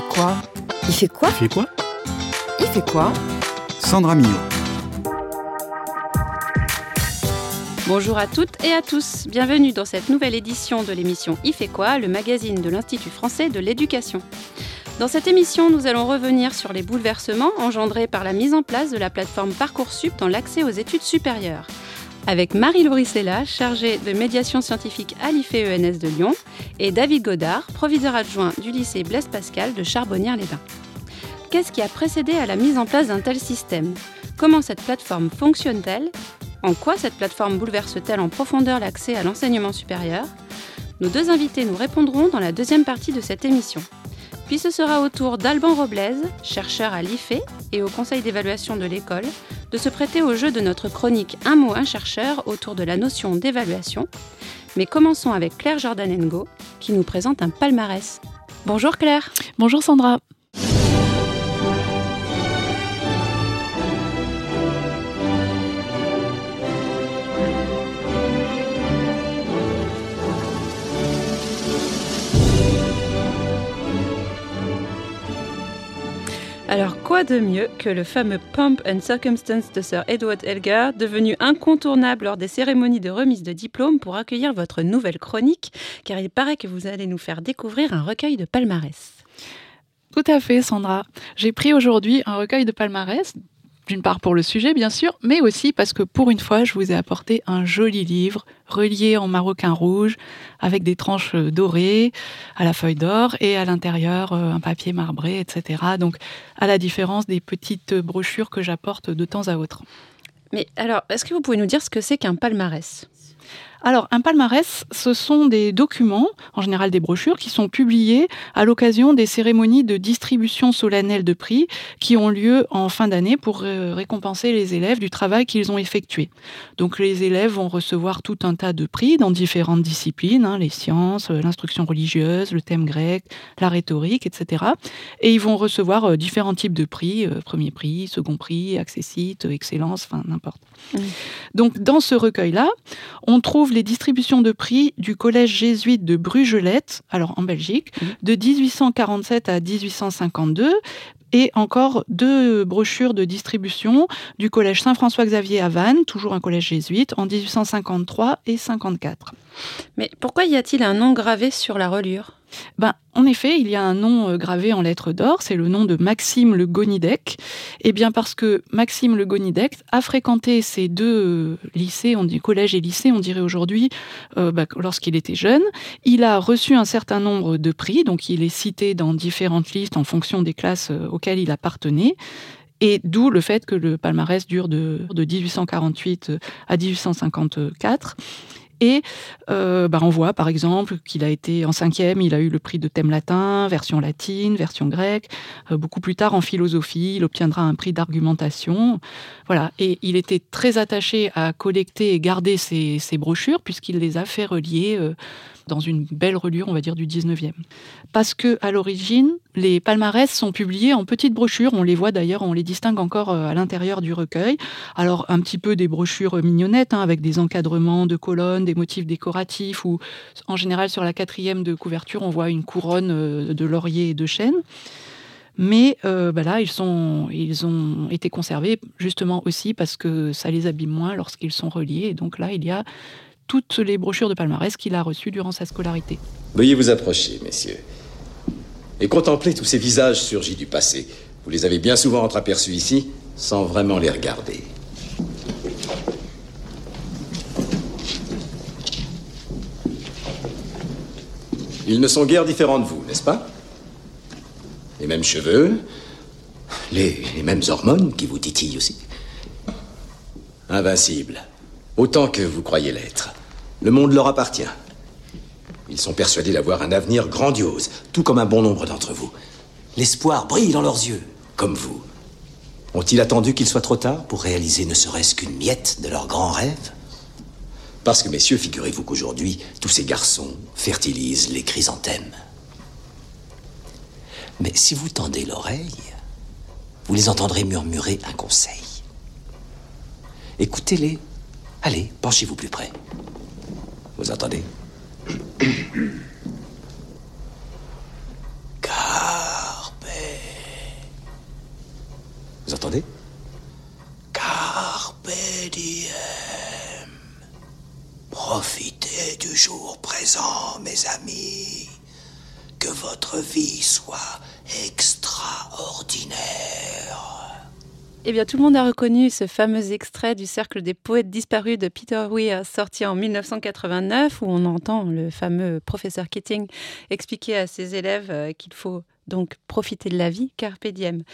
fait quoi? Il fait quoi? Il fait quoi? Il fait quoi? Sandra Millot. Bonjour à toutes et à tous, bienvenue dans cette nouvelle édition de l'émission Il fait quoi, le magazine de l'Institut français de l'éducation. Dans cette émission, nous allons revenir sur les bouleversements engendrés par la mise en place de la plateforme Parcoursup dans l'accès aux études supérieures. Avec Marie Lauricella, chargée de médiation scientifique à l'IFE-ENS de Lyon, et David Godard, proviseur adjoint du lycée Blaise Pascal de Charbonnières-les-Bains. Qu'est-ce qui a précédé à la mise en place d'un tel système? Comment cette plateforme fonctionne-t-elle? En quoi cette plateforme bouleverse-t-elle en profondeur l'accès à l'enseignement supérieur? Nos deux invités nous répondront dans la deuxième partie de cette émission. Puis ce sera au tour d'Alban Roblez, chercheur à l'IFE et au conseil d'évaluation de l'école, de se prêter au jeu de notre chronique Un mot, un chercheur autour de la notion d'évaluation. Mais commençons avec Claire Jordanengo, qui nous présente un palmarès. Bonjour Claire. Bonjour Sandra. Alors, quoi de mieux que le fameux Pomp and Circumstance de Sir Edward Elgar, devenu incontournable lors des cérémonies de remise de diplôme pour accueillir votre nouvelle chronique, car il paraît que vous allez nous faire découvrir un recueil de palmarès. Tout à fait, Sandra. J'ai pris aujourd'hui un recueil de palmarès d'une part pour le sujet, bien sûr, mais aussi parce que pour une fois, je vous ai apporté un joli livre relié en maroquin rouge avec des tranches dorées à la feuille d'or et à l'intérieur euh, un papier marbré, etc. Donc, à la différence des petites brochures que j'apporte de temps à autre. Mais alors, est-ce que vous pouvez nous dire ce que c'est qu'un palmarès? Alors, un palmarès, ce sont des documents, en général des brochures, qui sont publiés à l'occasion des cérémonies de distribution solennelle de prix qui ont lieu en fin d'année pour euh, récompenser les élèves du travail qu'ils ont effectué. Donc, les élèves vont recevoir tout un tas de prix dans différentes disciplines, hein, les sciences, euh, l'instruction religieuse, le thème grec, la rhétorique, etc. Et ils vont recevoir euh, différents types de prix, premier prix, second prix, accessite, excellence, enfin n'importe. Mmh. Donc, dans ce recueil-là, on trouve les distributions de prix du collège jésuite de Brugelette, alors en Belgique, mmh. de 1847 à 1852, et encore deux brochures de distribution du collège Saint-François-Xavier à Vannes, toujours un collège jésuite, en 1853 et 54. Mais pourquoi y a-t-il un nom gravé sur la reliure? Ben, en effet, il y a un nom euh, gravé en lettres d'or, c'est le nom de Maxime Le Gonidec. Et eh bien parce que Maxime Le Gonidec a fréquenté ces deux euh, lycées, on dit collège et lycée, on dirait aujourd'hui, euh, ben, lorsqu'il était jeune, il a reçu un certain nombre de prix, donc il est cité dans différentes listes en fonction des classes auxquelles il appartenait. Et d'où le fait que le palmarès dure de, de 1848 à 1854. Et euh, bah, on voit par exemple qu'il a été en cinquième, il a eu le prix de thème latin, version latine, version grecque. Euh, beaucoup plus tard en philosophie, il obtiendra un prix d'argumentation. Voilà. Et il était très attaché à collecter et garder ces, brochures puisqu'il les a fait relier. Euh, dans une belle reliure, on va dire, du 19e. Parce que à l'origine, les palmarès sont publiés en petites brochures. On les voit d'ailleurs, on les distingue encore à l'intérieur du recueil. Alors, un petit peu des brochures mignonnettes, hein, avec des encadrements de colonnes, des motifs décoratifs, ou en général, sur la quatrième de couverture, on voit une couronne euh, de laurier et de chêne. Mais euh, bah là, ils, sont, ils ont été conservés justement aussi parce que ça les abîme moins lorsqu'ils sont reliés. Et donc là, il y a toutes les brochures de palmarès qu'il a reçues durant sa scolarité. Veuillez vous approcher, messieurs, et contempler tous ces visages surgis du passé. Vous les avez bien souvent entreaperçus ici, sans vraiment les regarder. Ils ne sont guère différents de vous, n'est-ce pas? Les mêmes cheveux, les, mêmes hormones qui vous titillent aussi. Invincibles, autant que vous croyez l'être. Le monde leur appartient. Ils sont persuadés d'avoir un avenir grandiose, tout comme un bon nombre d'entre vous. L'espoir brille dans leurs yeux, comme vous. Ont-ils attendu qu'il soit trop tard pour réaliser ne serait-ce qu'une miette de leur grand rêve? Parce que, messieurs, figurez-vous qu'aujourd'hui, tous ces garçons fertilisent les chrysanthèmes. Mais si vous tendez l'oreille, vous les entendrez murmurer un conseil. Écoutez-les. Allez, penchez-vous plus près. Vous entendez? Carpe. Vous entendez? Profitez du jour présent, mes amis. Que votre vie soit extraordinaire. Eh bien, tout le monde a reconnu ce fameux extrait du Cercle des poètes disparus de Peter Weir, sorti en 1989, où on entend le fameux professeur Keating expliquer à ses élèves euh, qu'il faut donc profiter de la vie, carpe diem.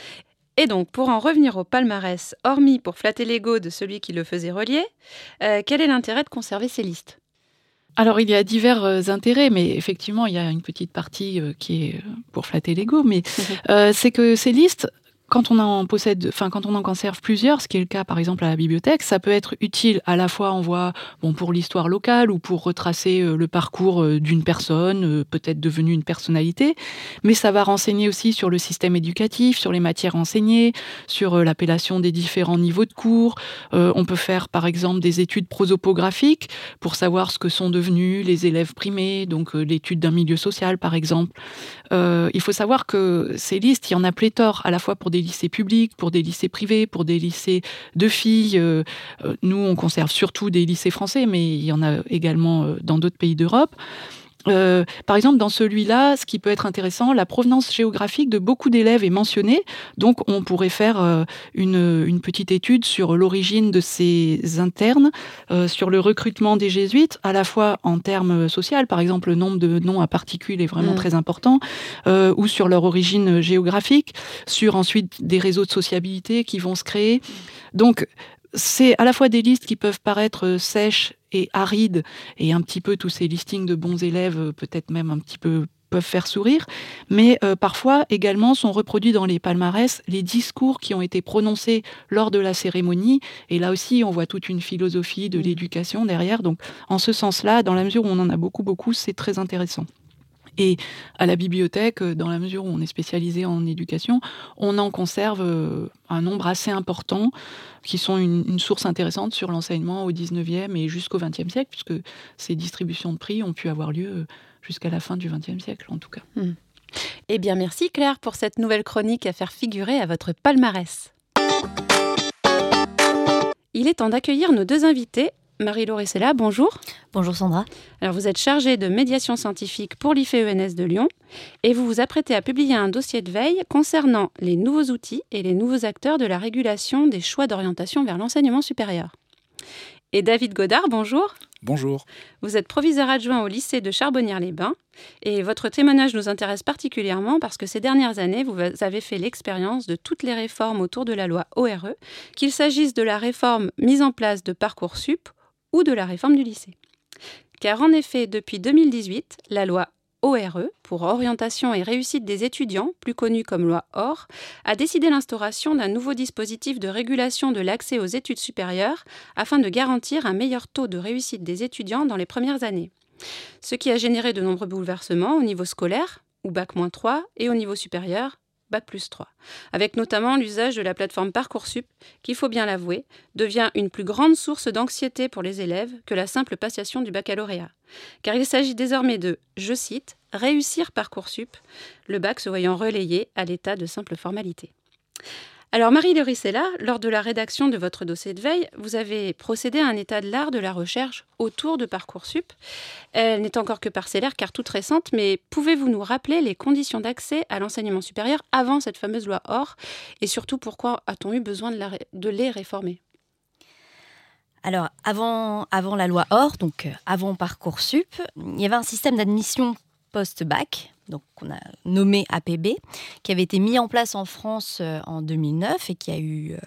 Et donc, pour en revenir au palmarès, hormis pour flatter l'ego de celui qui le faisait relier, euh, quel est l'intérêt de conserver ces listes? Alors, il y a divers euh, intérêts, mais effectivement, il y a une petite partie euh, qui est pour flatter l'ego, mais c'est que ces listes, quand on en possède, enfin quand on en conserve plusieurs, ce qui est le cas par exemple à la bibliothèque, ça peut être utile à la fois on voit bon pour l'histoire locale ou pour retracer euh, le parcours euh, d'une personne, euh, peut-être devenue une personnalité, mais ça va renseigner aussi sur le système éducatif, sur les matières enseignées, sur l'appellation des différents niveaux de cours. on peut faire par exemple des études prosopographiques pour savoir ce que sont devenus les élèves primés, donc l'étude d'un milieu social par exemple. il faut savoir que ces listes, il y en a pléthore à la fois pour des lycées publics, pour des lycées privés, pour des lycées de filles. Euh, euh, nous, on conserve surtout des lycées français, mais il y en a également euh, dans d'autres pays d'Europe. Euh, par exemple, dans celui-là, ce qui peut être intéressant, la provenance géographique de beaucoup d'élèves est mentionnée. Donc, on pourrait faire euh, une, petite étude sur l'origine de ces internes, euh, sur le recrutement des jésuites, à la fois en termes sociaux, par exemple, le nombre de noms à particules est vraiment mm. très important, ou sur leur origine géographique, sur ensuite des réseaux de sociabilité qui vont se créer. Donc, c'est à la fois des listes qui peuvent paraître sèches et arides, et un petit peu tous ces listings de bons élèves, euh, peut-être même un petit peu peuvent faire sourire, mais euh, parfois également sont reproduits dans les palmarès les discours qui ont été prononcés lors de la cérémonie. Et là aussi, on voit toute une philosophie de l'éducation derrière. Donc, en ce sens-là, dans la mesure où on en a beaucoup, beaucoup, c'est très intéressant. Et à la bibliothèque, dans la mesure où on est spécialisé en éducation, on en conserve euh, un nombre assez important qui sont une, source intéressante sur l'enseignement au 19e et jusqu'au 20e siècle, puisque ces distributions de prix ont pu avoir lieu euh, jusqu'à la fin du 20e siècle, en tout cas. Hmm. Eh bien, merci Claire pour cette nouvelle chronique à faire figurer à votre palmarès. Il est temps d'accueillir nos deux invités Marie-Laure là, bonjour. Bonjour Sandra. Alors vous êtes chargée de médiation scientifique pour l'IFENS de Lyon et vous vous apprêtez à publier un dossier de veille concernant les nouveaux outils et les nouveaux acteurs de la régulation des choix d'orientation vers l'enseignement supérieur. Et David Godard, bonjour. Bonjour. Vous êtes proviseur adjoint au lycée de Charbonnières-les-Bains et votre témoignage nous intéresse particulièrement parce que ces dernières années, vous avez fait l'expérience de toutes les réformes autour de la loi ORE, qu'il s'agisse de la réforme mise en place de Parcoursup ou de la réforme du lycée. Car en effet, depuis 2018, la loi ORE, pour Orientation et Réussite des étudiants, plus connue comme loi OR, a décidé l'instauration d'un nouveau dispositif de régulation de l'accès aux études supérieures afin de garantir un meilleur taux de réussite des étudiants dans les premières années. Ce qui a généré de nombreux bouleversements au niveau scolaire, ou Bac-3, et au niveau supérieur, Bac plus 3, avec notamment l'usage de la plateforme Parcoursup, qui, faut bien l'avouer, devient une plus grande source d'anxiété pour les élèves que la simple passation du baccalauréat. Car il s'agit désormais de, je cite, réussir Parcoursup, le bac se voyant relayé à l'état de simple formalité. Alors Marie Rissella, lors de la rédaction de votre dossier de veille, vous avez procédé à un état de l'art de la recherche autour de Parcoursup. Elle n'est encore que parcellaire car toute récente, mais pouvez-vous nous rappeler les conditions d'accès à l'enseignement supérieur avant cette fameuse loi OR? Et surtout pourquoi a-t-on eu besoin de, de les réformer? Alors, avant, avant la loi OR, donc euh, avant Parcoursup, il y avait un système d'admission post-bac donc qu'on a nommé APB, qui avait été mis en place en France euh, en 2009 et qui a eu euh,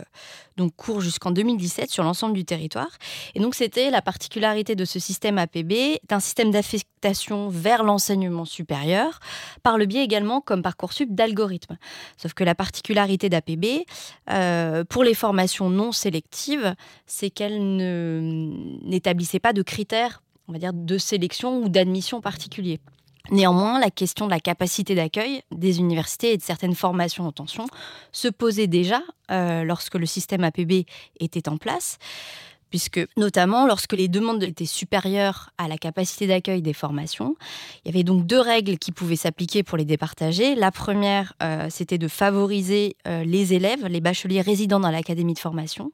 donc cours jusqu'en 2017 sur l'ensemble du territoire. Et donc c'était la particularité de ce système APB, d'un système d'affectation vers l'enseignement supérieur, par le biais également, comme Parcoursup, d'algorithmes. Sauf que la particularité d'APB, euh, pour les formations non sélectives, c'est qu'elle n'établissait pas de critères on va dire, de sélection ou d'admission particuliers. Néanmoins, la question de la capacité d'accueil des universités et de certaines formations en tension se posait déjà euh, lorsque le système APB était en place. Puisque notamment lorsque les demandes étaient supérieures à la capacité d'accueil des formations, il y avait donc deux règles qui pouvaient s'appliquer pour les départager. La première, euh, c'était de favoriser euh, les élèves, les bacheliers résidant dans l'académie de formation.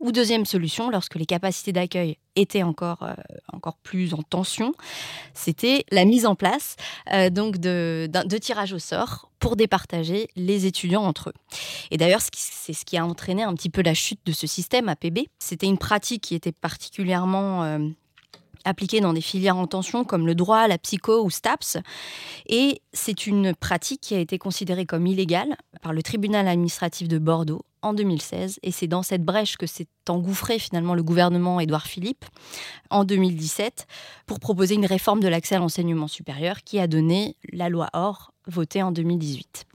Ou deuxième solution, lorsque les capacités d'accueil étaient encore, euh, plus en tension, c'était la mise en place donc de, de tirage au sort pour départager les étudiants entre eux. Et d'ailleurs, c'est ce qui a entraîné un petit peu la chute de ce système APB. C'était une pratique qui était particulièrement euh, appliquée dans des filières en tension comme le droit, la psycho ou STAPS. Et c'est une pratique qui a été considérée comme illégale par le tribunal administratif de Bordeaux en 2016. Et c'est dans cette brèche que s'est engouffré finalement le gouvernement Édouard Philippe en 2017 pour proposer une réforme de l'accès à l'enseignement supérieur qui a donné la loi OR votée en 2018.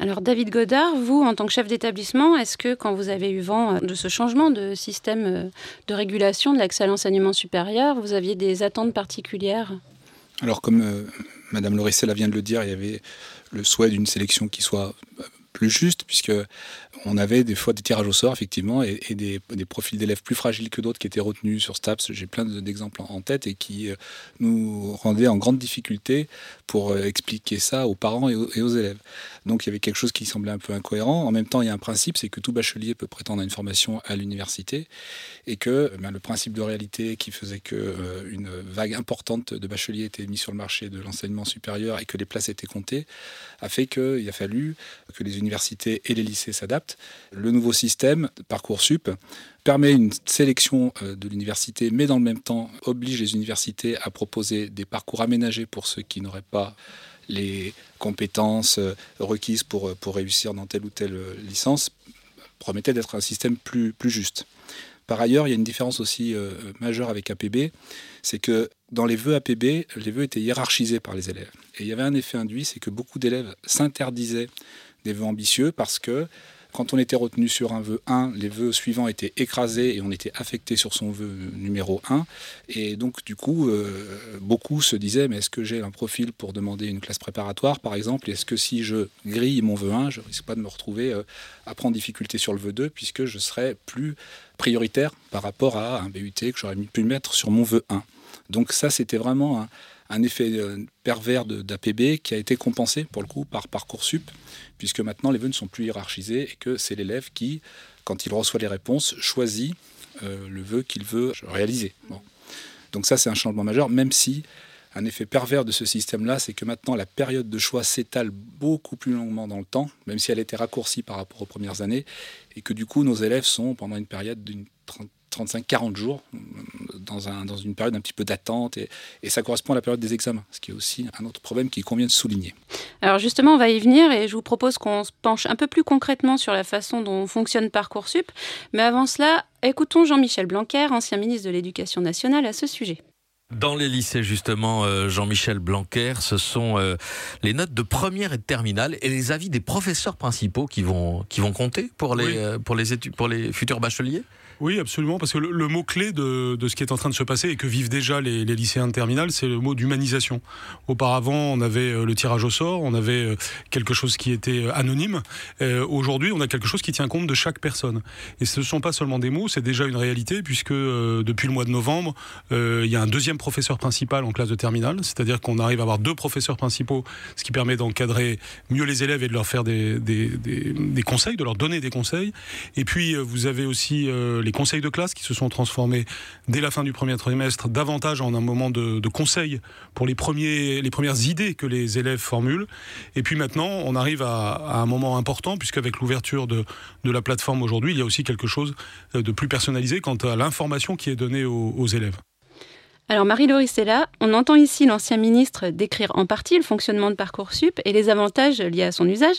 Alors David Godard, vous, en tant que chef d'établissement, est-ce que quand vous avez eu vent euh, de ce changement de système euh, de régulation de l'accès à l'enseignement supérieur, vous aviez des attentes particulières? Alors comme euh, Madame vient de le dire, il y avait le souhait d'une sélection qui soit plus juste, puisque on avait des fois des tirages au sort, effectivement, et, des, profils d'élèves plus fragiles que d'autres qui étaient retenus sur STAPS. J'ai plein d'exemples en tête et qui euh, nous rendaient en grande difficulté pour euh, expliquer ça aux parents et aux, élèves. Donc il y avait quelque chose qui semblait un peu incohérent. En même temps, il y a un principe, c'est que tout bachelier peut prétendre à une formation à l'université et que ben, le principe de réalité qui faisait que euh, une vague importante de bacheliers était mise sur le marché de l'enseignement supérieur et que les places étaient comptées a fait qu'il a fallu que les universités et les lycées s'adaptent le nouveau système, Parcoursup, permet une sélection euh, de l'université, mais dans le même temps oblige les universités à proposer des parcours aménagés pour ceux qui n'auraient pas les compétences euh, requises pour, euh, pour réussir dans telle ou telle licence, promettait d'être un système plus, plus juste. Par ailleurs, il y a une différence aussi majeure avec APB, c'est que dans les vœux APB, les vœux étaient hiérarchisés par les élèves. Et il y avait un effet induit, c'est que beaucoup d'élèves s'interdisaient vœux ambitieux parce que quand on était retenu sur un vœu 1, les vœux suivants étaient écrasés et on était affecté sur son vœu numéro 1. Et donc, du coup, euh, beaucoup se disaient, mais est-ce que j'ai un profil pour demander une classe préparatoire, par exemple? Est-ce que si je grille mon vœu 1, je risque pas de me retrouver euh, à prendre difficulté sur le vœu 2, puisque je serais plus prioritaire par rapport à un BUT que j'aurais pu mettre sur mon vœu 1 donc ça, c'était vraiment un, un effet euh, pervers d'APB qui a été compensé pour le coup par Parcoursup, puisque maintenant les vœux ne sont plus hiérarchisés et que c'est l'élève qui, quand il reçoit les réponses, choisit euh, le vœu qu'il veut réaliser. Donc ça, c'est un changement majeur, même si un effet pervers de ce système-là, c'est que maintenant la période de choix s'étale beaucoup plus longuement dans le temps, même si elle était raccourcie par rapport aux premières années, et que du coup nos élèves sont pendant une période d'une 35-40 jours dans, un, dans, une période un petit peu d'attente et, ça correspond à la période des examens, ce qui est aussi un autre problème qui convient de souligner. Alors justement, on va y venir et je vous propose qu'on se penche un peu plus concrètement sur la façon dont fonctionne Parcoursup. Mais avant cela, écoutons Jean-Michel Blanquer, ancien ministre de l'Éducation nationale, à ce sujet. Dans les lycées, justement, euh, Jean-Michel Blanquer, ce sont euh, les notes de première et de terminale et les avis des professeurs principaux qui vont, qui vont compter pour les, euh, pour les, études, pour les futurs bacheliers? Oui, absolument, parce que le, mot-clé de, de, ce qui est en train de se passer et que vivent déjà les, lycéens de terminale, c'est le mot d'humanisation. Auparavant, on avait euh, le tirage au sort, on avait euh, quelque chose qui était euh, anonyme. Aujourd'hui, on a quelque chose qui tient compte de chaque personne. Et ce ne sont pas seulement des mots, c'est déjà une réalité, puisque depuis le mois de novembre, il y a un deuxième professeur principal en classe de terminale, c'est-à-dire qu'on arrive à avoir deux professeurs principaux, ce qui permet d'encadrer mieux les élèves et de leur faire des, des conseils, de leur donner des conseils. Et puis, vous avez aussi les conseils de classe qui se sont transformés dès la fin du premier trimestre davantage en un moment de, conseil pour les, premiers, les premières idées que les élèves formulent. Et puis maintenant, on arrive à, un moment important, puisqu'avec l'ouverture de, de, la plateforme aujourd'hui, il y a aussi quelque chose de plus personnalisé quant à l'information qui est donnée aux élèves. Alors Marie-Laure là, on entend ici l'ancien ministre décrire en partie le fonctionnement de Parcoursup et les avantages liés à son usage.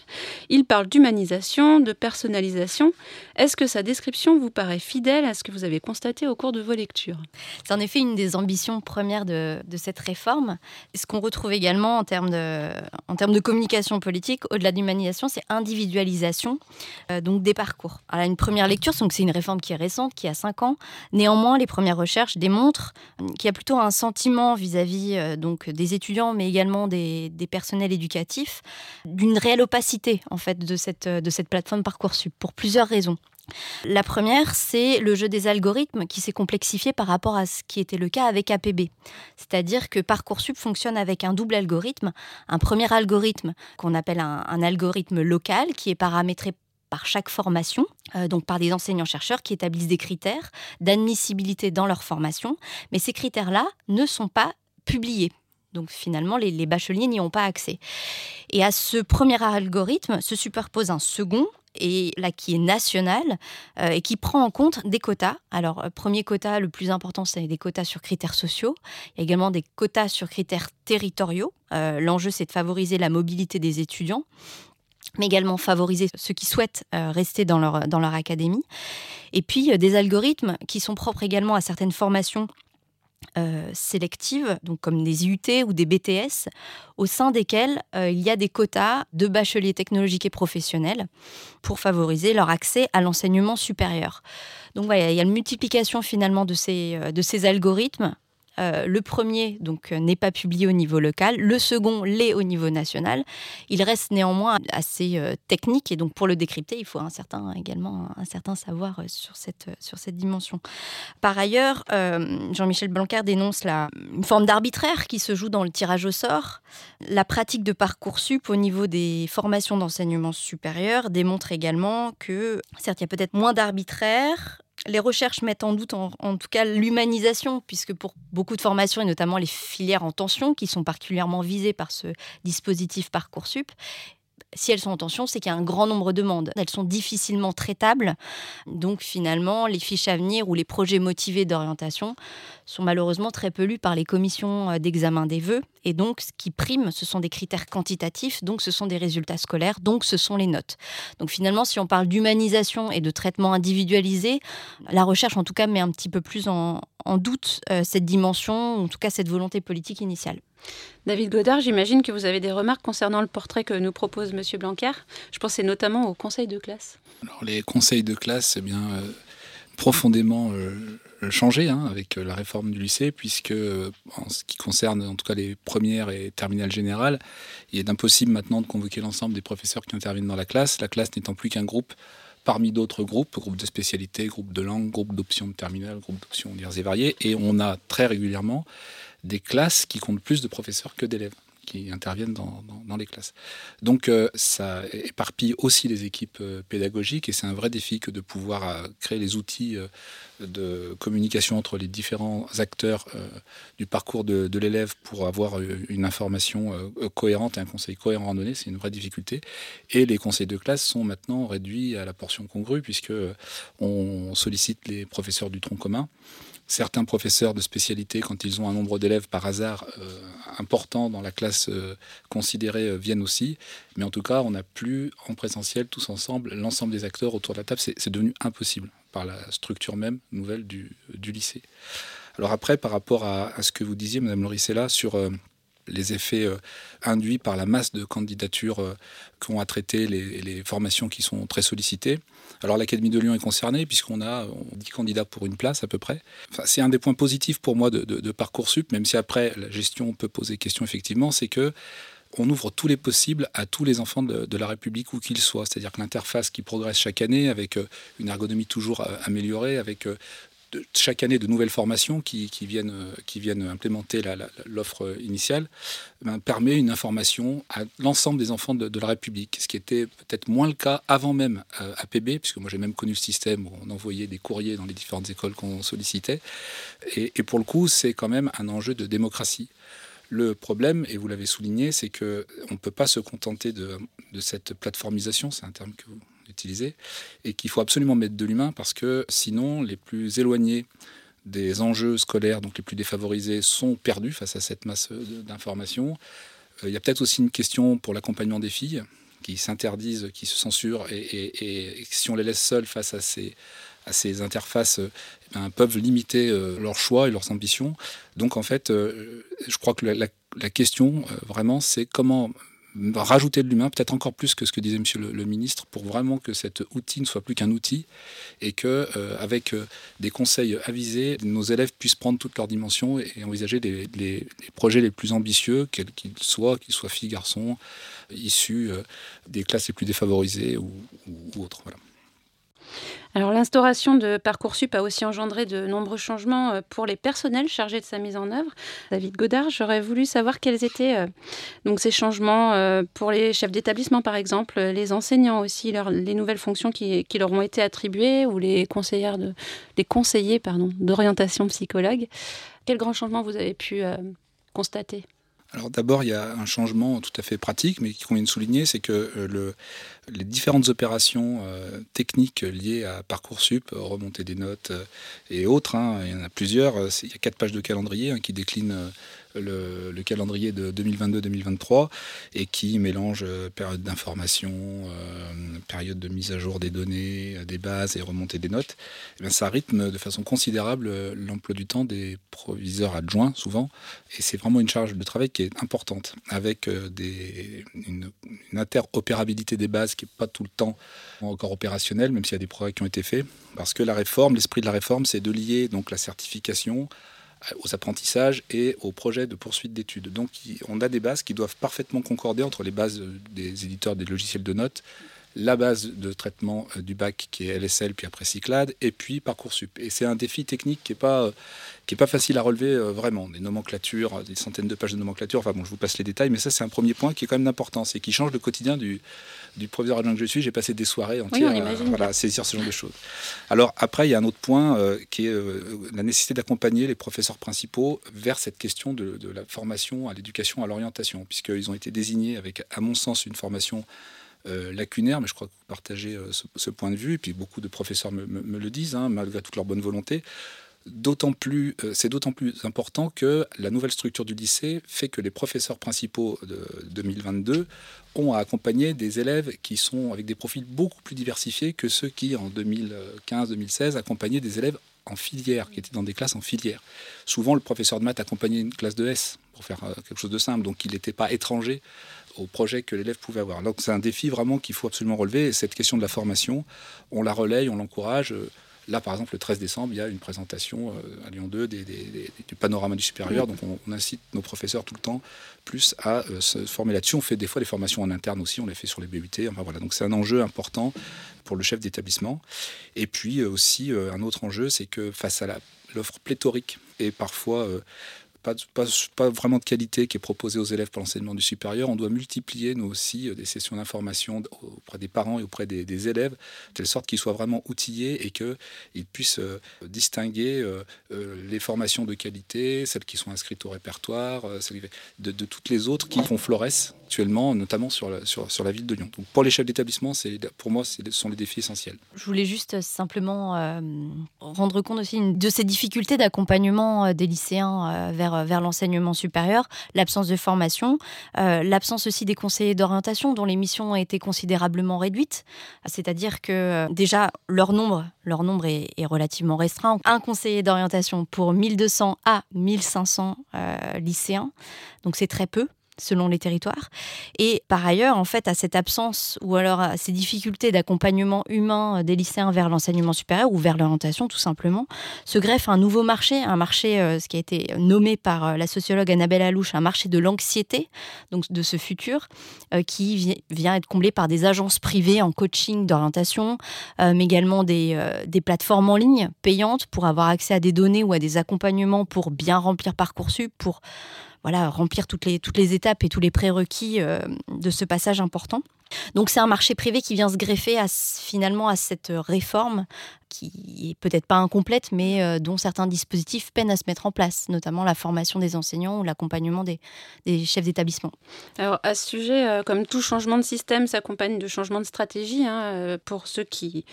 Il parle d'humanisation, de personnalisation. Est-ce que sa description vous paraît fidèle à ce que vous avez constaté au cours de vos lectures? C'est en effet une des ambitions premières de, cette réforme. Ce qu'on retrouve également en termes de, en termes de communication politique, au-delà d'humanisation, c'est individualisation euh, donc des parcours. Alors, une première lecture, c'est une réforme qui est récente, qui a 5 ans. Néanmoins, les premières recherches démontrent qu'il y a plutôt un sentiment vis-à-vis euh, donc des étudiants, mais également des, personnels éducatifs, d'une réelle opacité en fait de cette, de cette plateforme Parcoursup pour plusieurs raisons. La première, c'est le jeu des algorithmes qui s'est complexifié par rapport à ce qui était le cas avec APB. C'est-à-dire que Parcoursup fonctionne avec un double algorithme. Un premier algorithme qu'on appelle un, algorithme local qui est paramétré par chaque formation, euh, donc par des enseignants-chercheurs qui établissent des critères d'admissibilité dans leur formation. Mais ces critères-là ne sont pas publiés. Donc finalement, les, bacheliers n'y ont pas accès. Et à ce premier algorithme se superpose un second et là qui est national euh, et qui prend en compte des quotas. Alors, euh, premier quota, le plus important, c'est des quotas sur critères sociaux. Il y a également des quotas sur critères territoriaux. L'enjeu, c'est de favoriser la mobilité des étudiants mais également favoriser ceux qui souhaitent rester dans leur, dans leur académie. Et puis des algorithmes qui sont propres également à certaines formations euh, sélectives, donc comme des IUT ou des BTS, au sein desquels euh, il y a des quotas de bacheliers technologiques et professionnels pour favoriser leur accès à l'enseignement supérieur. Donc voilà, il y a une multiplication finalement de ces, euh, de ces algorithmes euh, le premier donc euh, n'est pas publié au niveau local, le second l'est au niveau national. Il reste néanmoins assez euh, technique et donc pour le décrypter, il faut un certain également un certain savoir sur cette sur cette dimension. Par ailleurs, Jean-Michel Blanquer dénonce la, une forme d'arbitraire qui se joue dans le tirage au sort. La pratique de parcoursup au niveau des formations d'enseignement supérieur démontre également que certes il y a peut-être moins d'arbitraire les recherches mettent en doute en, tout cas l'humanisation, puisque pour beaucoup de formations, et notamment les filières en tension, qui sont particulièrement visées par ce dispositif Parcoursup, si elles sont en tension, c'est qu'il y a un grand nombre de demandes. Elles sont difficilement traitables. Donc finalement, les fiches à venir ou les projets motivés d'orientation sont malheureusement très peu lus par les commissions euh, d'examen des vœux. Et donc, ce qui prime, ce sont des critères quantitatifs, donc ce sont des résultats scolaires, donc ce sont les notes. Donc finalement, si on parle d'humanisation et de traitement individualisé, la recherche en tout cas met un petit peu plus en, doute euh, cette dimension, en tout cas cette volonté politique initiale. David Godard, j'imagine que vous avez des remarques concernant le portrait que nous propose M. Blanquer. Je pensais notamment aux conseils de classe. Alors, les conseils de classe, eh bien, euh, profondément euh, changé hein, avec euh, la réforme du lycée, puisque en ce qui concerne en tout cas les premières et terminales générales, il est impossible maintenant de convoquer l'ensemble des professeurs qui interviennent dans la classe, la classe n'étant plus qu'un groupe parmi d'autres groupes, groupes de spécialité, groupes de langue, groupes d'options de terminale, groupes d'options diverses et variées, et on a très régulièrement des classes qui comptent plus de professeurs que d'élèves interviennent dans, les classes. Donc euh, ça éparpille aussi les équipes euh, pédagogiques et c'est un vrai défi que de pouvoir euh, créer les outils de communication entre les différents acteurs du parcours de, l'élève pour avoir une information cohérente et un conseil cohérent à donner. C'est une vraie difficulté. Et les conseils de classe sont maintenant réduits à la portion congrue puisque on sollicite les professeurs du tronc commun certains professeurs de spécialité, quand ils ont un nombre d'élèves par hasard important dans la classe euh, considérée, euh, viennent aussi. Mais en tout cas, on n'a plus en présentiel, tous ensemble, l'ensemble des acteurs autour de la table. C'est devenu impossible par la structure même nouvelle du, lycée. Alors après, par rapport à, ce que vous disiez, Madame Loricella, sur les effets euh, induits par la masse de candidatures euh, qu'ont à traiter les, formations qui sont très sollicitées. Alors l'Académie de Lyon est concernée puisqu'on a 10 candidats pour une place à peu près. c'est un des points positifs pour moi de, de, Parcoursup, même si après la gestion peut poser question effectivement, c'est que on ouvre tous les possibles à tous les enfants de, de la République où qu'ils soient. C'est-à-dire que l'interface qui progresse chaque année avec euh, une ergonomie toujours améliorée, avec chaque année de nouvelles formations qui, viennent, qui viennent implémenter l'offre initiale, ben, permet une information à l'ensemble des enfants de, la République, ce qui était peut-être moins le cas avant même euh, APB, puisque moi j'ai même connu le système où on envoyait des courriers dans les différentes écoles qu'on sollicitait. Et, et, pour le coup, c'est quand même un enjeu de démocratie. Le problème, et vous l'avez souligné, c'est qu'on ne peut pas se contenter de, de cette plateformisation, c'est un terme que vous et qu'il faut absolument mettre de l'humain parce que sinon, les plus éloignés des enjeux scolaires, donc les plus défavorisés, sont perdus face à cette masse d'informations. Euh, il y a peut-être aussi une question pour l'accompagnement des filles qui s'interdisent, qui se censurent, et, si on les laisse seules face à ces, interfaces, eh ben, peuvent limiter euh, leurs choix et leurs ambitions. Donc en fait, euh, je crois que la question, vraiment, c'est comment rajouter de l'humain, peut-être encore plus que ce que disait Monsieur le, ministre, pour vraiment que cet outil ne soit plus qu'un outil et que, euh, avec euh, des conseils avisés, nos élèves puissent prendre toutes leurs dimensions et, envisager les, projets les plus ambitieux, quels qu'ils soient, qu'ils soient filles, garçons, issus euh, des classes les plus défavorisées ou, autres. Alors l'instauration de Parcoursup a aussi engendré de nombreux changements euh, pour les personnels chargés de sa mise en œuvre. David Godard, j'aurais voulu savoir quels étaient euh, donc ces changements euh, pour les chefs d'établissement par exemple, les enseignants aussi, les nouvelles fonctions qui, leur ont été attribuées ou les conseillères les conseillers pardon d'orientation psychologue. Quels grands changements vous avez pu constater? Alors d'abord, il y a un changement tout à fait pratique, mais qui convient de souligner, c'est que le, les différentes opérations euh, techniques liées à Parcoursup, remonter des notes euh, et autres, hein, il y en a plusieurs. Il y a quatre pages de calendrier hein, qui déclinent euh, le, calendrier de 2022-2023 et qui mélange période d'information, période de mise à jour des données, des bases et remontée des notes. Et eh ça rythme de façon considérable l'emploi du temps des proviseurs adjoints souvent et c'est vraiment une charge de travail qui est importante avec une, interopérabilité des bases qui n'est pas tout le temps encore opérationnel, même s'il y a des progrès qui ont été faits, parce que la réforme, l'esprit de la réforme, c'est de lier donc la certification aux apprentissages et aux projets de poursuite d'études. Donc on a des bases qui doivent parfaitement concorder entre les bases des éditeurs des logiciels de notes, la base de traitement euh, du bac qui est LSL, puis après Cyclade, et puis Parcoursup. Et c'est un défi technique qui n'est pas, euh, qui est pas facile à relever euh, vraiment. Des nomenclatures, des centaines de pages de nomenclature, enfin bon, je vous passe les détails, mais ça c'est un premier point qui est quand même important, c'est qui change le quotidien du, du proviseur adjoint que je suis. J'ai passé des soirées entières à, saisir ce genre de choses. Alors après, il y a un autre point qui est la nécessité d'accompagner les professeurs principaux vers cette question de, de la formation à l'éducation, à l'orientation, puisqu'ils ont été désignés avec, à mon sens, une formation euh, lacunaire, mais je crois que vous partagez euh, ce, point de vue, et puis beaucoup de professeurs me, le disent, hein, malgré toute leur bonne volonté. D'autant plus, euh, c'est d'autant plus important que la nouvelle structure du lycée fait que les professeurs principaux de 2022 ont à accompagner des élèves qui sont avec des profils beaucoup plus diversifiés que ceux qui, en 2015-2016, accompagnaient des élèves en filière, qui étaient dans des classes en filière. Souvent, le professeur de maths accompagnait une classe de S, pour faire quelque chose de simple, donc il n'était pas étranger au projet que l'élève pouvait avoir. Donc c'est un défi vraiment qu'il faut absolument relever. Et cette question de la formation, on la relaye, on l'encourage. Là, par exemple, le 13 décembre, il y a une présentation euh, à Lyon 2 du panorama du supérieur. Donc, on, incite nos professeurs tout le temps plus à euh, se former là-dessus. On fait des fois des formations en interne aussi. On les fait sur les BUT. Enfin, voilà. Donc, c'est un enjeu important pour le chef d'établissement. Et puis euh, aussi, un autre enjeu, c'est que face à l'offre pléthorique et parfois pas, pas, vraiment de qualité qui est proposée aux élèves pour l'enseignement du supérieur. On doit multiplier, nous aussi, euh, des sessions d'information auprès des parents et auprès des, élèves, de telle sorte qu'ils soient vraiment outillés et qu'ils puissent euh, distinguer euh, les formations de qualité, celles qui sont inscrites au répertoire, de, de toutes les autres qui font florès actuellement, notamment sur la, sur, sur la ville de Lyon. Donc pour les chefs d'établissement, pour moi, ce sont les défis essentiels. Je voulais juste simplement rendre compte aussi de ces difficultés d'accompagnement des lycéens vers vers, l'enseignement supérieur, l'absence de formation, euh, l'absence aussi des conseillers d'orientation dont les missions ont été considérablement réduites. C'est-à-dire que euh, déjà, leur nombre, leur est, relativement restreint. Un conseiller d'orientation pour 1200 à 1500 euh, lycéens, donc c'est très peu selon les territoires. Et par ailleurs, en fait, à cette absence ou alors à ces difficultés d'accompagnement humain des lycéens vers l'enseignement supérieur ou vers l'orientation, tout simplement, se greffe un nouveau marché, un marché, euh, ce qui a été nommé par euh, la sociologue Annabelle Alouche, un marché de l'anxiété, donc de ce futur, euh, qui vient être comblé par des agences privées en coaching d'orientation, mais également des, des plateformes en ligne payantes pour avoir accès à des données ou à des accompagnements pour bien remplir Parcoursup, pour voilà, remplir toutes les, toutes les étapes et tous les prérequis euh, de ce passage important. Donc c'est un marché privé qui vient se greffer finalement à cette réforme qui est peut-être pas incomplète, mais euh, dont certains dispositifs peinent à se mettre en place, notamment la formation des enseignants ou l'accompagnement des, chefs d'établissement. Alors à ce sujet, euh, comme tout changement de système s'accompagne de changement de stratégie, hein, euh, pour ceux qui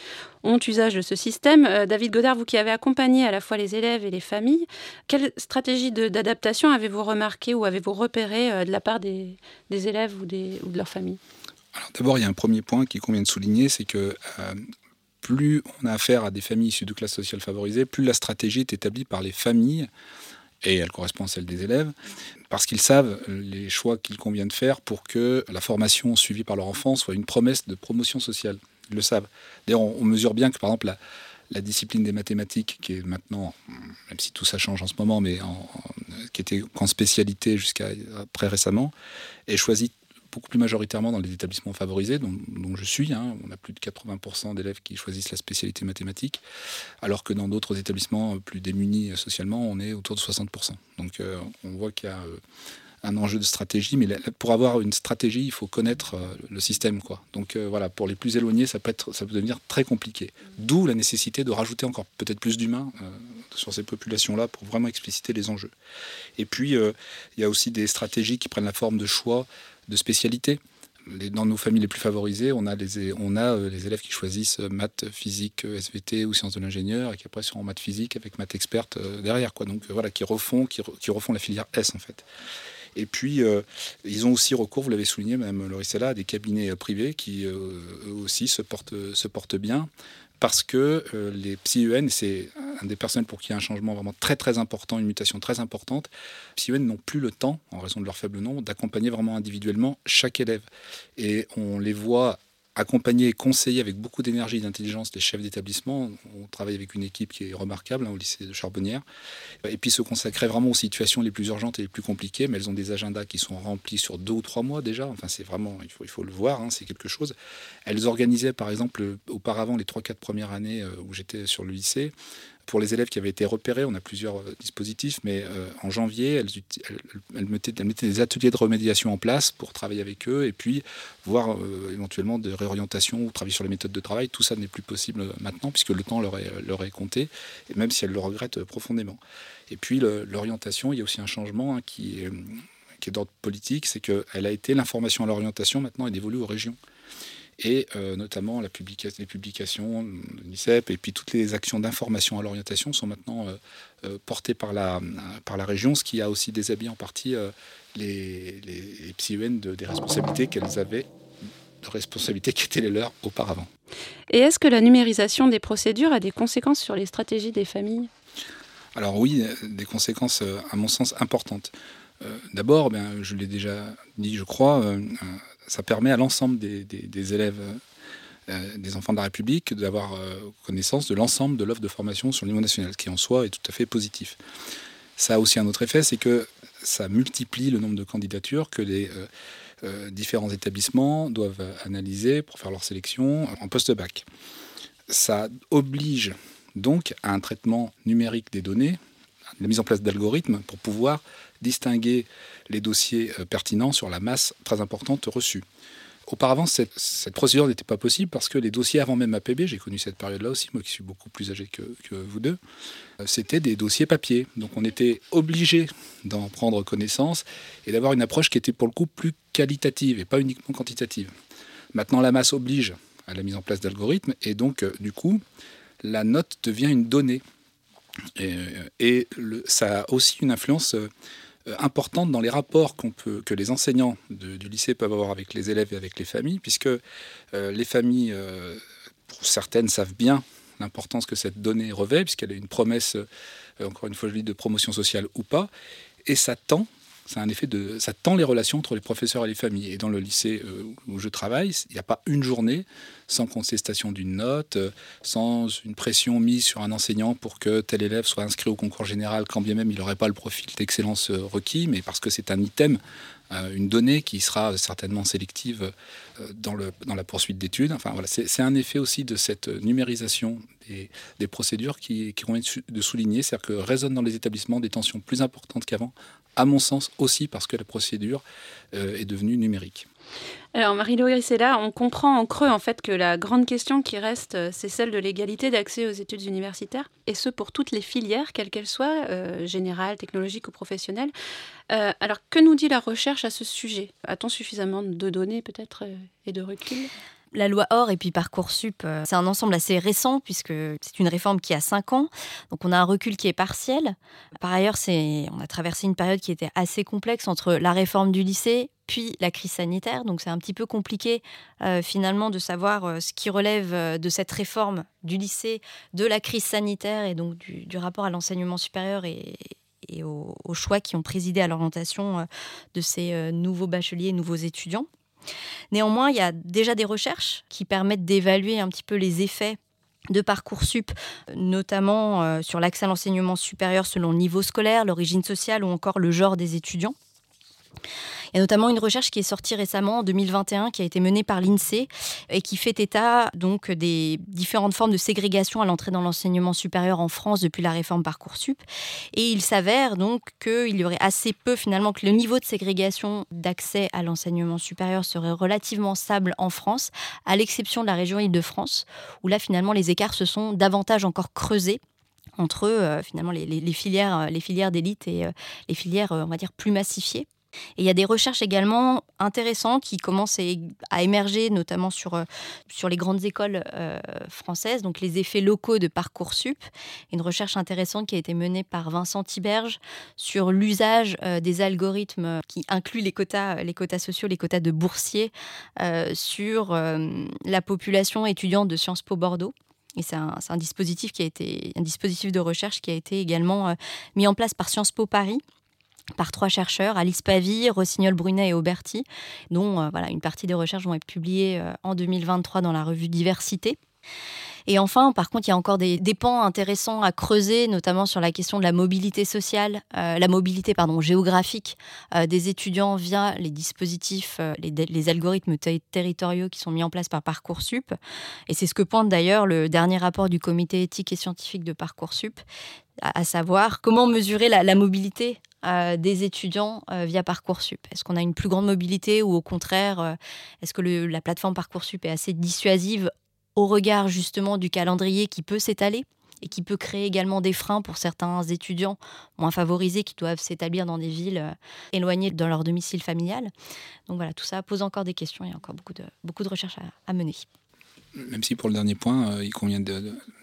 ont usage de ce système, David Godard, vous qui avez accompagné à la fois les élèves et les familles, quelle stratégie d'adaptation avez-vous remarqué ou avez-vous repéré de la part des, élèves ou, des, ou de leurs familles? D'abord, il y a un premier point qui convient de souligner, c'est que plus on a affaire à des familles issues de classes sociales favorisées, plus la stratégie est établie par les familles, et elle correspond à celle des élèves, parce qu'ils savent les choix qu'il convient de faire pour que la formation suivie par leur enfant soit une promesse de promotion sociale. Ils le savent. D'ailleurs, on, mesure bien que, par exemple, la, discipline des mathématiques, qui est maintenant, même si tout ça change en ce moment, mais qui était en spécialité jusqu'à très récemment, est choisie beaucoup plus majoritairement dans les établissements favorisés, dont, je suis. Hein. On a plus de 80% d'élèves qui choisissent la spécialité mathématique, alors que dans d'autres établissements plus démunis socialement, on est autour de 60%. Donc on voit qu'il y a un enjeu de stratégie, mais pour avoir une stratégie, il faut connaître euh, le système. Quoi. Donc euh, voilà, pour les plus éloignés, ça peut, être, ça peut devenir très compliqué. D'où la nécessité de rajouter encore peut-être plus d'humains euh, sur ces populations-là pour vraiment expliciter les enjeux. Et puis, il y a aussi des stratégies qui prennent la forme de choix de spécialités. Dans nos familles les plus favorisées, on a les, on a les élèves qui choisissent maths, physique, SVT ou sciences de l'ingénieur et qui après sont en maths physique avec maths experte derrière. Quoi. Donc voilà, qui refont, qui, refont la filière S en fait. Et puis, euh, ils ont aussi recours, vous l'avez souligné, Mme Lorissella, à des cabinets euh, privés qui, euh, eux aussi, se portent, se portent bien parce que les psy-UN, c'est un des personnels pour qui il y a un changement vraiment très très important, une mutation très importante. Psy-UN n'ont plus le temps, en raison de leur faible nombre, d'accompagner vraiment individuellement chaque élève. Et on les voit accompagner et conseiller avec beaucoup d'énergie et d'intelligence les chefs d'établissement. On travaille avec une équipe qui est remarquable hein, au lycée de Charbonnière. Et puis se consacrer vraiment aux situations les plus urgentes et les plus compliquées, mais elles ont des agendas qui sont remplis sur deux ou trois mois déjà. Enfin, c'est vraiment, il faut, il faut le voir, hein, c'est quelque chose. Elles organisaient par exemple auparavant les trois, quatre premières années euh, où j'étais sur le lycée, pour les élèves qui avaient été repérés, on a plusieurs euh, dispositifs, mais euh, en janvier, elles, mettaient, des ateliers de remédiation en place pour travailler avec eux et puis voir euh, éventuellement des réorientations ou travailler sur les méthodes de travail. Tout ça n'est plus possible maintenant puisque le temps leur est, compté, même si elles le regrettent profondément. Et puis l'orientation, il y a aussi un changement hein, qui est, qui est d'ordre politique, c'est qu'elle a été l'information à l'orientation, maintenant elle évolue aux régions et euh, notamment la les publications de l'UNICEF et puis toutes les actions d'information à l'orientation sont maintenant euh, euh, portées par la, par la région, ce qui a aussi déshabillé en partie les, les, psy-UN de, des responsabilités qu'elles avaient, de responsabilités qui étaient les leurs auparavant. Et est-ce que la numérisation des procédures a des conséquences sur les stratégies des familles? Alors oui, des conséquences à mon sens importantes. D'abord, ben, je l'ai déjà dit, je crois, ça permet à l'ensemble des, élèves, euh, des enfants de la République, d'avoir euh, connaissance de l'ensemble de l'offre de formation sur le niveau national, qui en soi est tout à fait positif. Ça a aussi un autre effet, c'est que ça multiplie le nombre de candidatures que les euh, différents établissements doivent analyser pour faire leur sélection en post-bac. Ça oblige donc à un traitement numérique des données, la mise en place d'algorithmes pour pouvoir distinguer les dossiers euh, pertinents sur la masse très importante reçue. Auparavant, cette, procédure n'était pas possible parce que les dossiers avant même APB, j'ai connu cette période-là aussi, moi qui suis beaucoup plus âgé que, vous deux, euh, c'était des dossiers papier. Donc on était obligé d'en prendre connaissance et d'avoir une approche qui était pour le coup plus qualitative et pas uniquement quantitative. Maintenant, la masse oblige à la mise en place d'algorithmes et donc, euh, du coup, la note devient une donnée. Et, ça a aussi une influence importante dans les rapports que les enseignants du lycée peuvent avoir avec les élèves et avec les familles, puisque euh, les familles, euh, pour certaines, savent bien l'importance que cette donnée revêt, puisqu'elle est une promesse, encore une fois je dis, de promotion sociale ou pas, et ça tend ça un effet de, ça tend les relations entre les professeurs et les familles. Et dans le lycée euh, où je travaille, il n'y a pas une journée sans contestation d'une note, euh, sans une pression mise sur un enseignant pour que tel élève soit inscrit au concours général, quand bien même il n'aurait pas le profil d'excellence euh, requis, mais parce que c'est un item, une donnée qui sera certainement sélective dans, le, dans la poursuite d'études. C'est un effet aussi de cette numérisation des, procédures qui, qui être de souligner, c'est-à-dire que résonnent dans les établissements des tensions plus importantes qu'avant à mon sens aussi parce que la procédure euh, est devenue numérique. Alors Marie-Laure Grissella, on comprend en creux en fait que la grande question qui reste, euh, c'est celle de l'égalité d'accès aux études universitaires, et ce pour toutes les filières, quelles qu'elles soient, euh, générales, technologiques ou professionnelles. alors que nous dit la recherche à ce sujet? A-t-on suffisamment de données peut-être et de recul? La loi OR et puis Parcoursup, euh, c'est un ensemble assez récent puisque c'est une réforme qui a 5 ans. Donc on a un recul qui est partiel. Par ailleurs, c'est, on a traversé une période qui était assez complexe entre la réforme du lycée puis la crise sanitaire. Donc c'est un petit peu compliqué euh, finalement de savoir euh, ce qui relève de cette réforme du lycée, de la crise sanitaire et donc du, rapport à l'enseignement supérieur et, aux, aux, choix qui ont présidé à l'orientation de ces nouveaux bacheliers, nouveaux étudiants. Néanmoins, il y a déjà des recherches qui permettent d'évaluer un petit peu les effets de Parcoursup, notamment euh, sur l'accès à l'enseignement supérieur selon le niveau scolaire, l'origine sociale ou encore le genre des étudiants. A notamment une recherche qui est sortie récemment en 2021 qui a été menée par l'INSEE et qui fait état donc des différentes formes de ségrégation à l'entrée dans l'enseignement supérieur en France depuis la réforme Parcoursup. Et il s'avère donc qu'il y aurait assez peu finalement que le niveau de ségrégation d'accès à l'enseignement supérieur serait relativement stable en France, à l'exception de la région Île-de-France, où là finalement les écarts se sont davantage encore creusés entre euh, finalement les, filières, les filières d'élite et euh, les filières, on va dire, plus massifiées. Et il y a des recherches également intéressantes qui commencent à émerger, notamment sur, euh, sur les grandes écoles euh, françaises, donc les effets locaux de Parcoursup. Une recherche intéressante qui a été menée par Vincent Tiberge sur l'usage euh, des algorithmes qui incluent les quotas, les quotas sociaux, les quotas de boursiers sur la population étudiante de Sciences Po Bordeaux. Et c'est un, dispositif qui a été un dispositif de recherche qui a été également mis en place par Sciences Po Paris par trois chercheurs, Alice Pavie, Rossignol Brunet et Auberti, dont euh, voilà, une partie des recherches vont être publiées euh, en 2023 dans la revue Diversité. Et enfin, par contre, il y a encore des, pans intéressants à creuser, notamment sur la question de la mobilité sociale, euh, la mobilité pardon, géographique des étudiants via les dispositifs, les, algorithmes territoriaux qui sont mis en place par Parcoursup. Et c'est ce que pointe d'ailleurs le dernier rapport du comité éthique et scientifique de Parcoursup, à, savoir comment mesurer la mobilité des étudiants euh, via Parcoursup Est-ce qu'on a une plus grande mobilité ou au contraire, euh, est-ce que la plateforme Parcoursup est assez dissuasive au regard justement du calendrier qui peut s'étaler et qui peut créer également des freins pour certains étudiants moins favorisés qui doivent s'établir dans des villes euh, éloignées de leur domicile familial. Donc voilà, tout ça pose encore des questions, il y a encore beaucoup de, beaucoup de recherches à mener même si pour le dernier point, euh, il convient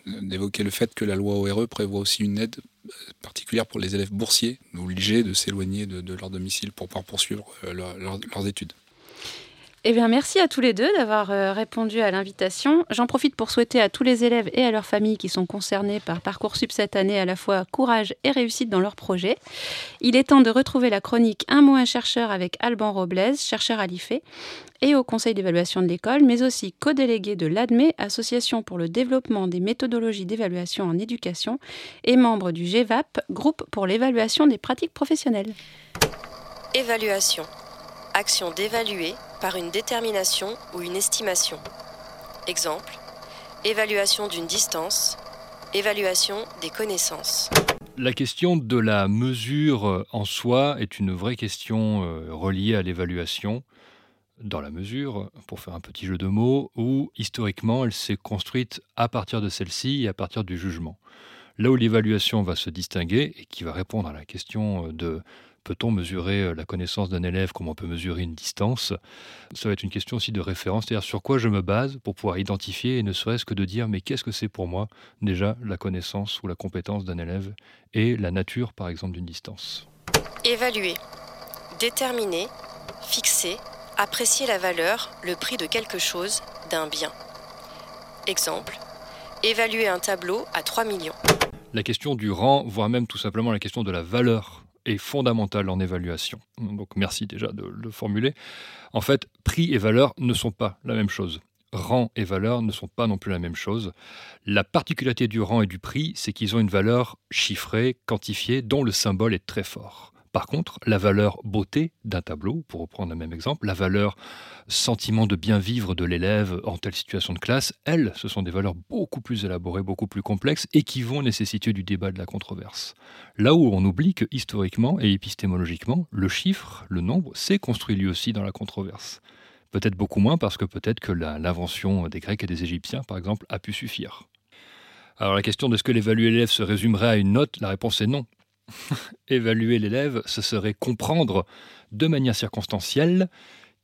d'évoquer le fait que la loi ORE prévoit aussi une aide euh, particulière pour les élèves boursiers, obligés de s'éloigner de, leur domicile pour pouvoir poursuivre leurs études. Eh bien, merci à tous les deux d'avoir euh, répondu à l'invitation. J'en profite pour souhaiter à tous les élèves et à leurs familles qui sont concernés par Parcoursup cette année à la fois courage et réussite dans leur projet. Il est temps de retrouver la chronique Un mot un chercheur avec Alban Robles, chercheur à l'IFE et au conseil d'évaluation de l'école, mais aussi co-délégué de l'ADME, Association pour le développement des méthodologies d'évaluation en éducation, et membre du GEVAP, groupe pour l'évaluation des pratiques professionnelles. Évaluation. Action d'évaluer par une détermination ou une estimation. Exemple, évaluation d'une distance, évaluation des connaissances. La question de la mesure en soi est une vraie question euh, reliée à l'évaluation, dans la mesure, pour faire un petit jeu de mots, où historiquement elle s'est construite à partir de celle-ci et à partir du jugement. Là où l'évaluation va se distinguer et qui va répondre à la question de Peut-on mesurer euh, la connaissance d'un élève comme on peut mesurer une distance? Ça va être une question aussi de référence, c'est-à-dire sur quoi je me base pour pouvoir identifier et ne serait-ce que de dire mais qu'est-ce que c'est pour moi déjà la connaissance ou la compétence d'un élève et la nature par exemple d'une distance? Évaluer, déterminer, fixer, apprécier la valeur, le prix de quelque chose, d'un bien. Exemple, évaluer un tableau à 3 millions. La question du rang, voire même tout simplement la question de la valeur est fondamentale en évaluation. Donc merci déjà de le formuler. En fait, prix et valeur ne sont pas la même chose. Rang et valeur ne sont pas non plus la même chose. La particularité du rang et du prix, c'est qu'ils ont une valeur chiffrée, quantifiée, dont le symbole est très fort. Par contre, la valeur beauté d'un tableau, pour reprendre le même exemple, la valeur sentiment de bien vivre de l'élève en telle situation de classe, elles, ce sont des valeurs beaucoup plus élaborées, beaucoup plus complexes et qui vont nécessiter du débat, de la controverse. Là où on oublie que historiquement et épistémologiquement, le chiffre, le nombre, s'est construit lui aussi dans la controverse. Peut-être beaucoup moins parce que peut-être que l'invention des Grecs et des Égyptiens, par exemple, a pu suffire. Alors la question de ce que l'évaluer l'élève se résumerait à une note, la réponse est non. Évaluer l'élève, ce serait comprendre de manière circonstancielle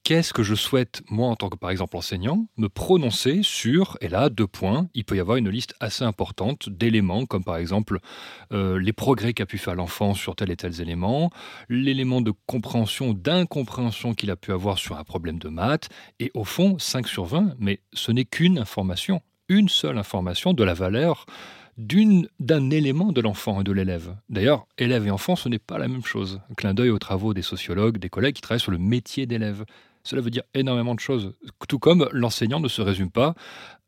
qu'est-ce que je souhaite, moi en tant que par exemple enseignant, me prononcer sur, et là, deux points, il peut y avoir une liste assez importante d'éléments, comme par exemple euh, les progrès qu'a pu faire l'enfant sur tel et tel élément, l'élément de compréhension, d'incompréhension qu'il a pu avoir sur un problème de maths, et au fond, 5 sur 20, mais ce n'est qu'une information, une seule information de la valeur d'un élément de l'enfant et de l'élève. D'ailleurs, élève et enfant, ce n'est pas la même chose. Clin d'œil aux travaux des sociologues, des collègues qui travaillent sur le métier d'élève. Cela veut dire énormément de choses. Tout comme l'enseignant ne se résume pas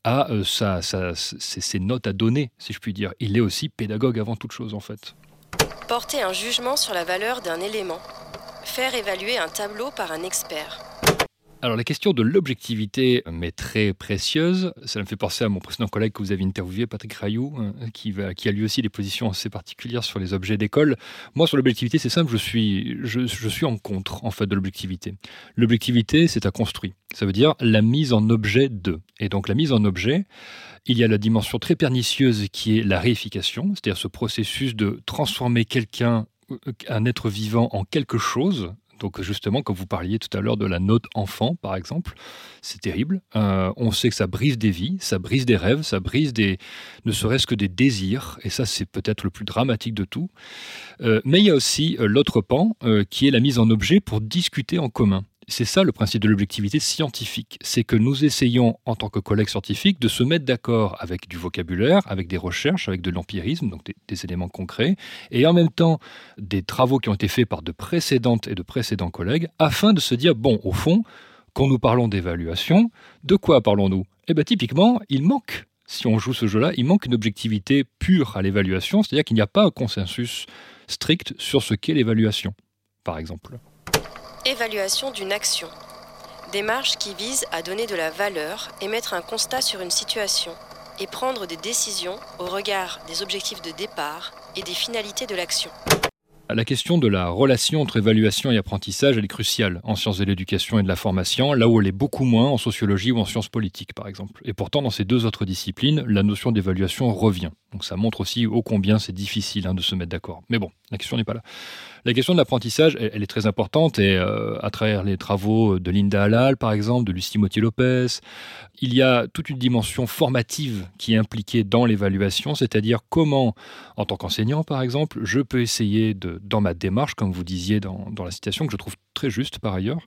à euh, ses notes à donner, si je puis dire. Il est aussi pédagogue avant toute chose, en fait. Porter un jugement sur la valeur d'un élément. Faire évaluer un tableau par un expert. Alors la question de l'objectivité m'est très précieuse. Ça me fait penser à mon précédent collègue que vous avez interviewé, Patrick Rayou, hein, qui, a lui aussi des positions assez particulières sur les objets d'école. Moi, sur l'objectivité, c'est simple, je suis, je, suis en contre en fait de l'objectivité. L'objectivité, c'est à construire. Ça veut dire la mise en objet de. Et donc la mise en objet, il y a la dimension très pernicieuse qui est la réification, c'est-à-dire ce processus de transformer quelqu'un, euh, un être vivant, en quelque chose, justement, comme vous parliez tout à l'heure de la note enfant, par exemple, c'est terrible. Euh, on sait que ça brise des vies, ça brise des rêves, ça brise des, ne serait-ce que des désirs, et ça c'est peut-être le plus dramatique de tout. Euh, mais il y a aussi euh, l'autre pan, qui est la mise en objet pour discuter en commun c'est ça le principe de l'objectivité scientifique. C'est que nous essayons, en tant que collègues scientifiques, de se mettre d'accord avec du vocabulaire, avec des recherches, avec de l'empirisme, donc des, éléments concrets, et en même temps des travaux qui ont été faits par de précédentes et de précédents collègues, afin de se dire, bon, au fond, quand nous parlons d'évaluation, de quoi parlons-nous? Eh bien, typiquement, il manque si on joue ce jeu-là, il manque une objectivité pure à l'évaluation, c'est-à-dire qu'il n'y a pas un consensus strict sur ce qu'est l'évaluation, par exemple. Évaluation d'une action. Démarche qui vise à donner de la valeur, émettre un constat sur une situation et prendre des décisions au regard des objectifs de départ et des finalités de l'action. La question de la relation entre évaluation et apprentissage, elle est cruciale en sciences de l'éducation et de la formation, là où elle est beaucoup moins en sociologie ou en sciences politiques, par exemple. Et pourtant, dans ces deux autres disciplines, la notion d'évaluation revient. Donc ça montre aussi ô combien c'est difficile hein, de se mettre d'accord. Mais bon, la question n'est pas là. La question de l'apprentissage, elle, est très importante et euh, à travers les travaux de Linda Halal, par exemple, de Lucie Motier-Lopez, il y a toute une dimension formative qui est impliquée dans l'évaluation, c'est-à-dire comment, en tant qu'enseignant, par exemple, je peux essayer de, dans ma démarche, comme vous disiez dans, dans la citation, que je trouve très juste par ailleurs,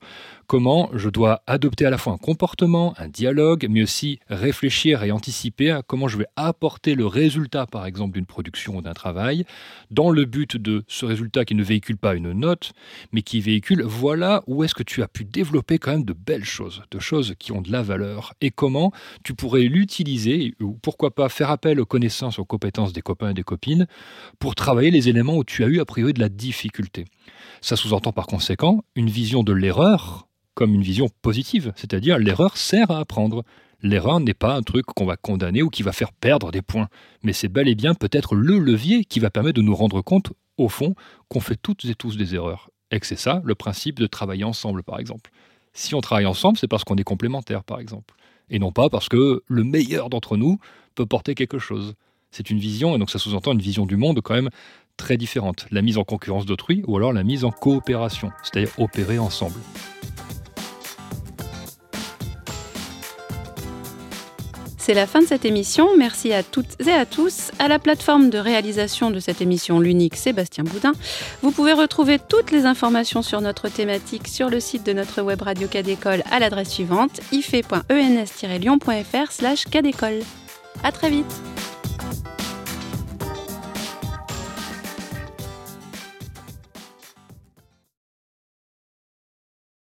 comment je dois adopter à la fois un comportement, un dialogue, mais aussi réfléchir et anticiper à comment je vais apporter le résultat, par exemple, d'une production ou d'un travail, dans le but de ce résultat qui ne pas une note, mais qui véhicule voilà où est-ce que tu as pu développer quand même de belles choses, de choses qui ont de la valeur, et comment tu pourrais l'utiliser, ou pourquoi pas faire appel aux connaissances, aux compétences des copains et des copines, pour travailler les éléments où tu as eu a priori de la difficulté. Ça sous-entend par conséquent une vision de l'erreur comme une vision positive, c'est-à-dire l'erreur sert à apprendre. L'erreur n'est pas un truc qu'on va condamner ou qui va faire perdre des points, mais c'est bel et bien peut-être le levier qui va permettre de nous rendre compte, au fond, qu'on fait toutes et tous des erreurs. Et que c'est ça le principe de travailler ensemble, par exemple. Si on travaille ensemble, c'est parce qu'on est complémentaires, par exemple. Et non pas parce que le meilleur d'entre nous peut porter quelque chose. C'est une vision, et donc ça sous-entend une vision du monde quand même très différente. La mise en concurrence d'autrui ou alors la mise en coopération, c'est-à-dire opérer ensemble. C'est la fin de cette émission. Merci à toutes et à tous. À la plateforme de réalisation de cette émission, l'unique Sébastien Boudin. Vous pouvez retrouver toutes les informations sur notre thématique sur le site de notre web radio Cadécole à l'adresse suivante ife.ens-lyon.fr slash. À très vite